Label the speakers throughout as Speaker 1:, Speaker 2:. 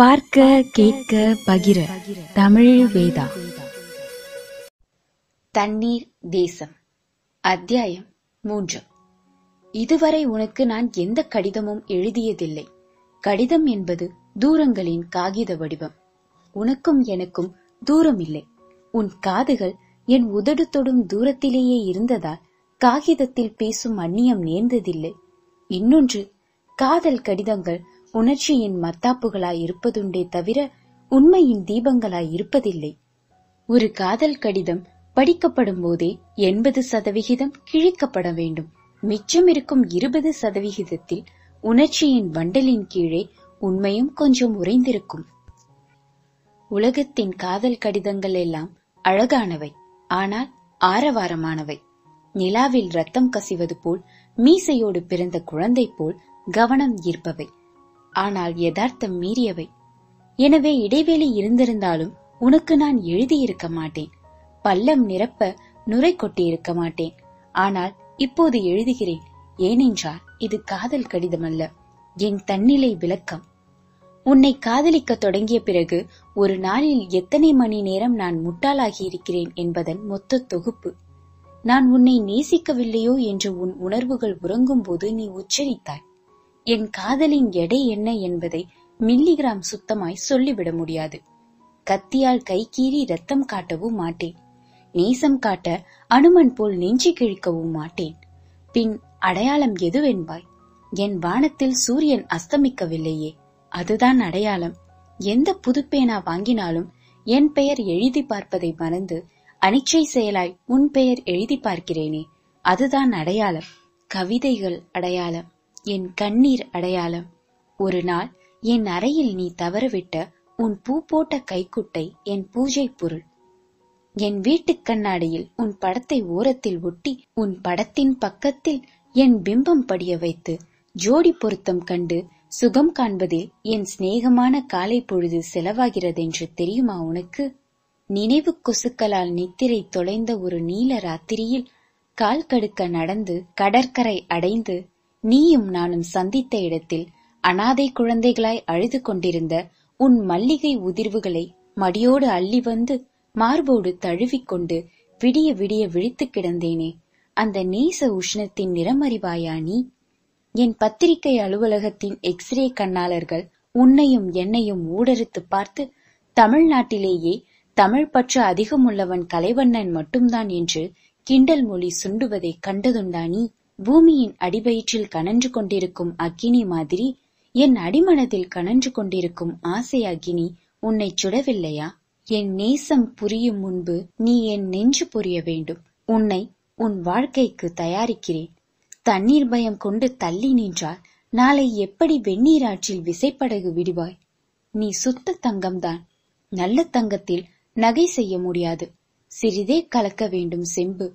Speaker 1: பார்க்க கேட்க பகிர. தமிழ் வேதா.
Speaker 2: தண்ணீர் தேசம். அத்தியாயம் மூன்று. இதுவரை உனக்கு நான் எந்த கடிதமும் எழுதியதில்லை. கடிதம் என்பது தூரங்களின் காகித வடிவம். உனக்கும் எனக்கும் தூரம் இல்லை உன் காதுகள் என் உதடு தொடும் தூரத்திலேயே இருந்ததால் காகிதத்தில் பேசும் அந்நியம் நேர்ந்ததில்லை. இன்னொன்று காதல் கடிதங்கள் உணர்ச்சியின் மத்தாப்புகளாய் இருப்பதுண்டே தவிர உண்மையின் தீபங்களாய் இருப்பதில்லை. ஒரு காதல் கடிதம் படிக்கப்படும் போதே எண்பது சதவிகிதம் கிழிக்கப்பட வேண்டும். மிச்சம் இருக்கும் இருபது சதவிகிதத்தில் உணர்ச்சியின் வண்டலின் கீழே உண்மையும் கொஞ்சம் உறைந்திருக்கும். உலகத்தின் காதல் கடிதங்கள் எல்லாம் அழகானவை ஆனால் ஆரவாரமானவை. நிலாவில் ரத்தம் கசிவது போல் மீசையோடு பிறந்த குழந்தை போல் கவனம் ஈர்ப்பவை. ஆனால் யதார்த்தம் மீறியவை. எனவே இடைவெளி இருந்திருந்தாலும் உனக்கு நான் எழுதியிருக்க மாட்டேன். பள்ளம் நிரப்ப நுரை கொட்டியிருக்க மாட்டேன். ஆனால் இப்போது எழுதுகிறேன். ஏனென்றால் இது காதல் கடிதமல்ல. என் தன்னிலை விளக்கம். உன்னை காதலிக்க தொடங்கிய பிறகு ஒரு நாளில் எத்தனை மணி நேரம் நான் முட்டாளாகி இருக்கிறேன் என்பதன் மொத்த தொகுப்பு. நான் உன்னை நேசிக்கவில்லையோ என்று உன் உணர்வுகள் உறங்கும் போது நீ உச்சரித்தாய். என் காதலின் எடை என்ன என்பதை மில்லிகிராம் சுத்தமாய் சொல்லிவிட முடியாது. கத்தியால் கை கீறி ரத்தம் காட்டவும் மாட்டேன். நேசம் காட்ட அனுமன் போல் நெஞ்சு கிழிக்கவும் மாட்டேன். பின் அடையாளம் எதுவென்பாய்? என் வானத்தில் சூரியன் அஸ்தமிக்கவில்லையே. அதுதான் அடையாளம். எந்த புதுப்பேனா வாங்கினாலும் என் பெயர் எழுதி பார்ப்பதை மறந்து அனிச்சை செயலாய் உன் பெயர் எழுதி பார்க்கிறேனே. அதுதான் அடையாளம். கவிதைகள் அடையாளம். என் கண்ணீர் அடையாளம். ஒரு நாள் என் அறையில் நீ தவறவிட்ட உன் பூ போட்ட கைக்குட்டை என் பூஜை பொருள். என் வீட்டுக் கண்ணாடியில் உன் படத்தை ஓரத்தில் ஒட்டி உன் படத்தின் பக்கத்தில் என் பிம்பம் படிய வைத்து ஜோடி பொருத்தம் கண்டு சுகம் காண்பதில் என் சிநேகமான காலை பொழுது செலவாகிறதென்று தெரியுமா உனக்கு? நினைவு கொசுக்களால் நித்திரை தொலைந்த ஒரு நீல ராத்திரியில் கால் கடுக்க நடந்து கடற்கரை அடைந்து நீயும் நானும் சந்தித்த இடத்தில் அனாதை குழந்தைகளாய் அழுது கொண்டிருந்த உன் மல்லிகை உதிர்வுகளை மடியோடு அள்ளி வந்து மார்போடு தழுவிக்கொண்டு விடிய விடிய விழித்து கிடந்தேனே. அந்த நேச உஷ்ணத்தின் நிறமறிவாயா நீ? என் பத்திரிகை அலுவலகத்தின் எக்ஸ்ரே கண்ணாளர்கள் உன்னையும் என்னையும் ஊடறுத்து பார்த்து தமிழ்நாட்டிலேயே தமிழ் பற்று அதிகமுள்ளவன் கலைவண்ணன் மட்டும்தான் என்று கிண்டல் மொழி சுண்டுவதை கண்டதுண்டா நீ? பூமியின் அடிவயிற்றில் கனன்று கொண்டிருக்கும் அக்கினி மாதிரி என் அடிமனதில் கனன்று கொண்டிருக்கும் ஆசை அக்கினி உன்னை சுடவில்லையா? என் நேசம் புரியும் முன்பு நீ என் நெஞ்சு புரிய வேண்டும். உன்னை உன் வாழ்க்கைக்கு தயாரிக்கிறேன். தண்ணீர் பயம் கொண்டு தள்ளி நின்றால் நாளை எப்படி வெந்நீராற்றில் விசைப்படகு விடுவாய்? நீ சுத்த தங்கம்தான். நல்ல தங்கத்தில் நகை செய்ய முடியாது. சிறிதே கலக்க வேண்டும் செம்பு.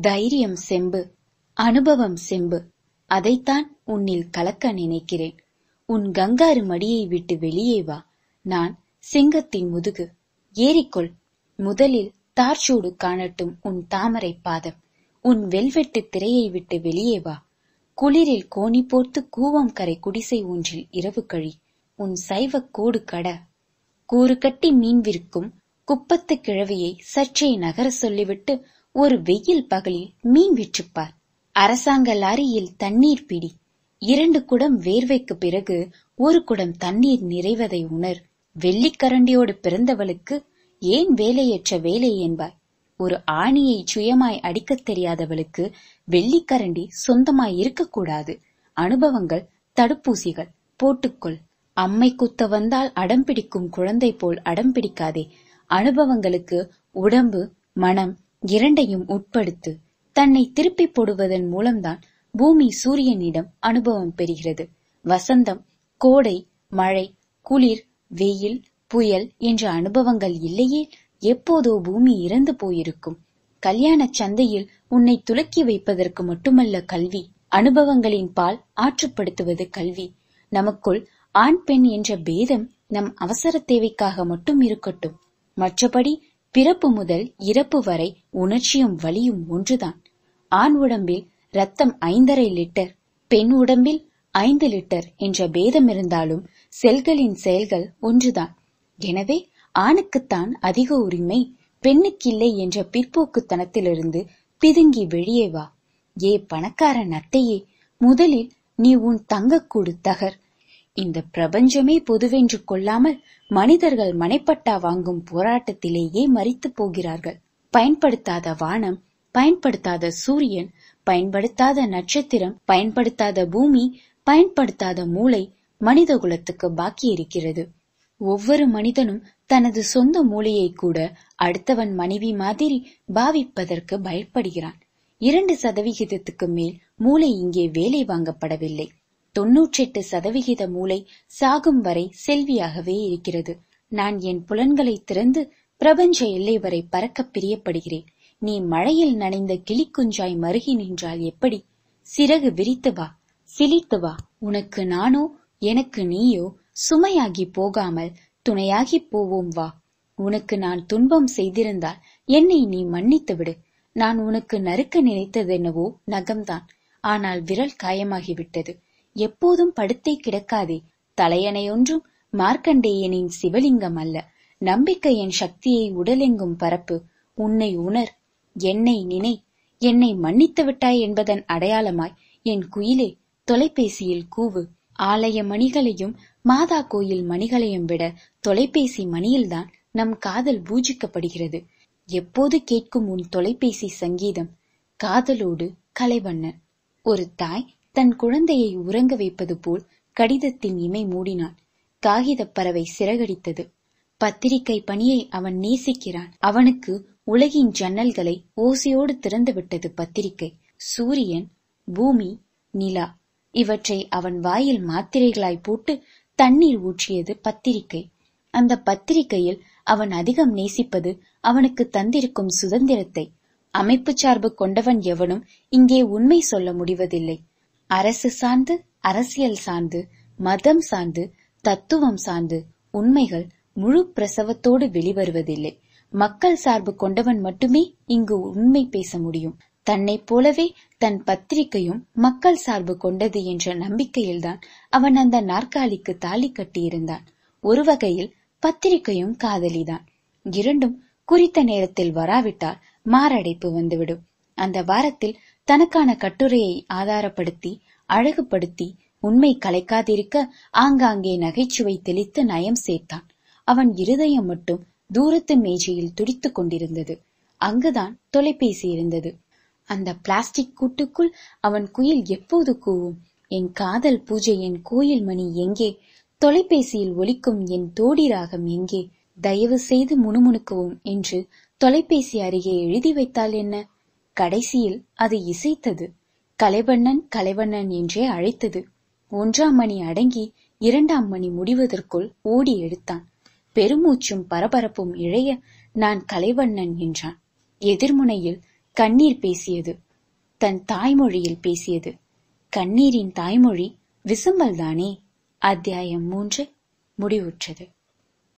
Speaker 2: தைரியம் செம்பு. அனுபவம் செம்பு. அதைத்தான் உன்னில் கலக்க நினைக்கிறேன். உன் கங்காரு மடியை விட்டு வெளியே வா. நான் சிங்கத்தின் முதுகு. ஏறிக்கொள். முதலில் தார்ச்சூடு காணட்டும் உன் தாமரை பாதம். உன் வெல்வெட்டு திரையை விட்டு வெளியே வா. குளிரில் கோணி போர்த்து கூவம் கரை குடிசை ஒன்றில் இரவு கழி. உன் சைவ கோடு கட. கூறு கட்டி மீன் விற்கும் குப்பத்து கிழவியை சற்றே நகர சொல்லிவிட்டு ஒரு வெயில் பகலில் மீன் விற்றுப்பார். அரசாங்க லாரியில் தண்ணீர் பிடி. இரண்டு குடம் வேர்வைக்கு பிறகு ஒரு குடம் தண்ணீர் நிறைவதை உணர். வெள்ளிக்கரண்டியோடு பிறந்தவளுக்கு ஏன் வேலையற்ற வேலை என்பாய். ஒரு ஆணியை சுயமாய் அடிக்கத் தெரியாதவளுக்கு வெள்ளிக்கரண்டி சொந்தமாய் இருக்கக்கூடாது. அனுபவங்கள் தடுப்பூசிகள் போட்டுக்கொள். அம்மை குத்த வந்தால் அடம் பிடிக்கும் குழந்தை போல் அடம் பிடிக்காதே. அனுபவங்களுக்கு உடம்பு மனம் இரண்டையும் உட்படுத்து. தன்னை திருப்பி போடுவதன் மூலம்தான் பூமி சூரியனிடம் அனுபவம் பெறுகிறது. வசந்தம் கோடை மழை குளிர் வெயில் புயல் என்ற அனுபவங்கள் இல்லையே எப்போதோ பூமி இறந்து போயிருக்கும். கல்யாண சந்தையில் உன்னை துலக்கி வைப்பதற்கு மட்டுமல்ல கல்வி அனுபவங்களின் பால் ஆற்றுப்படுத்துவது கல்வி. நமக்குள் ஆண் பெண் என்ற பேதம் நம் அவசர தேவைக்காக மட்டும் இருக்கட்டும். மற்றபடி பிறப்பு முதல் இறப்பு வரை உணர்ச்சியும் வலியும் ஒன்றுதான். ஆண் உடம்பில் ரத்தம் ஐந்தரை லிட்டர் பெண் உடம்பில் ஐந்து லிட்டர் என்ற பேதம் இருந்தாலும் செல்களின் செயல்கள் ஒன்றுதான். எனவே ஆணுக்குத்தான் அதிக உரிமை பெண்ணுக்கில்லை என்ற பிற்போக்குத்தனத்திலிருந்து பிதுங்கி வெளியே வா. ஏ பணக்கார நத்தையே முதலில் நீ உன் தங்கக்கூடு தகர். இந்த பிரபஞ்சமே பொதுவென்று கொள்ளாமல் மனிதர்கள் மனைப்பட்டா வாங்கும் போராட்டத்திலேயே மறித்து போகிறார்கள். பயன்படுத்தாத வானம் பயன்படுத்தாத சூரியன் பயன்படுத்தாத நட்சத்திரம் பயன்படுத்தாத பூமி பயன்படுத்தாத மூளை மனித குலத்துக்கு பாக்கி இருக்கிறது ஒவ்வொரு மனிதனும் தனது சொந்த மூளையை கூட அடுத்தவன் மனைவி மாதிரி பாவிப்பதற்கு பயப்படுகிறான். இரண்டு சதவிகிதத்துக்கு மேல் மூளை இங்கே வேலை வாங்கப்படவில்லை. தொன்னூற்றெட்டு சதவிகித மூளை சாகும் வரை செல்வியாகவே இருக்கிறது. நான் என் புலன்களை திறந்து பிரபஞ்ச எல்லை வரை பறக்க பிரியப்படுகிறேன். நீ மழையில் நனைந்த கிளிக்குஞ்சாய் மருகி நின்றால் எப்படி? சிறகு விரித்து வா சிலித்து வா. உனக்கு நானோ எனக்கு நீயோ சுமையாகி போகாமல் துணையாகி போவோம் வா. உனக்கு நான் துன்பம் செய்திருந்தால் என்னை நீ மன்னித்து விடு. நான் உனக்கு நறுக்க நினைத்ததென்னவோ நகம்தான். ஆனால் விரல் காயமாகிவிட்டது. எப்போதும் படுத்தே கிடக்காதே. தலையணையொன்றும் மார்க்கண்டேயனின் சிவலிங்கம் அல்ல. நம்பிக்கையின் சக்தியை உடலெங்கும் பரப்பு. உன்னை உணர். என்னை நினை என்னை மன்னித்து விட்டாய் என்பதன் அடையாளமாய் என் குயிலே தொலைபேசியில் கூவு. ஆலய மணிகளையும் மாதா கோயில் மணிகளையும் விட தொலைபேசி மணியில்தான் நம் காதல் பூஜிக்கப்படுகிறது. எப்போது கேட்கும் உன் தொலைபேசி சங்கீதம்? காதலோடு கலைவண்ணன் ஒரு தாய் தன் குழந்தையை உறங்க வைப்பது போல் கடிதத்தின் இமை மூடினாள் காகிதப் பறவை சிறகடித்தது. பத்திரிகை பணியை அவன் நேசிக்கிறான். அவனுக்கு உலகின் ஜன்னல்களை ஓசையோடு திறந்துவிட்டது பத்திரிகை சூரியன் பூமி நிலா இவற்றை அவன் வாயில் மாத்திரைகளாய் போட்டு தண்ணீர் ஊற்றியது பத்திரிகை அந்த பத்திரிகையில் அவன் அதிகம் நேசிப்பது அவனுக்கு தந்திருக்கும் சுதந்திரத்தை. அமைப்பு சார்பு கொண்டவன் எவனும் இங்கே உண்மை சொல்ல முடிவதில்லை. அரசு சார்ந்து அரசியல் சார்ந்து மதம் சார்ந்து தத்துவம் சார்ந்து உண்மைகள் முழு பிரசவத்தோடு வெளிவருவதில்லை. மக்கள் சார்பு கொண்டவன் மட்டுமே இங்கு உண்மை பேச முடியும். தன்னைப் போலவே தன் பத்திரிகையும் மக்கள் சார்பு கொண்டது என்ற நம்பிக்கையில்தான் அவன் அந்த நாற்காலிக்கு தாலி கட்டியிருந்தான். ஒரு வகையில் பத்திரிகையும் காதலிதான். இரண்டும் குறித்த நேரத்தில் வராவிட்டால் மாரடைப்பு வந்துவிடும். அந்த வாரத்தில் தனக்கான கட்டுரையை ஆதாரப்படுத்தி அழகுபடுத்தி உண்மை கலைக்காதிருக்க ஆங்காங்கே நகைச்சுவை தெளித்து நயம் சேர்த்தான். அவன் இருதயம் மட்டும் தூரத்து மேஜையில் துடித்துக் கொண்டிருந்தது. அங்குதான் தொலைபேசி இருந்தது. அந்த பிளாஸ்டிக் கூட்டுக்குள் அவன் குயில் எப்போது கூவும்? என் காதல் பூஜை என் கோயில் மணி எங்கே? தொலைபேசியில் ஒலிக்கும் என் தோடி ராகம் எங்கே? தயவு செய்து முணுமுணுக்கவும் என்று தொலைபேசி அருகே எழுதி வைத்தால் என்ன? கடைசியில் அது இசைத்தது. கலைவண்ணன் கலைவண்ணன் என்றே அழைத்தது. ஒன்றாம் மணி அடங்கி இரண்டாம் மணி முடிவதற்குள் ஓடி எடுத்தான். பெருமூச்சும் பரபரப்பும் இழைய நான் கலைவண்ணன் என்றான். எதிர்முனையில் கண்ணீர் பேசியது தன் தாய்மொழியில் பேசியது. கண்ணீரின் தாய்மொழி விசும்பல்தானே? அத்தியாயம் மூன்று முடிவுற்றது.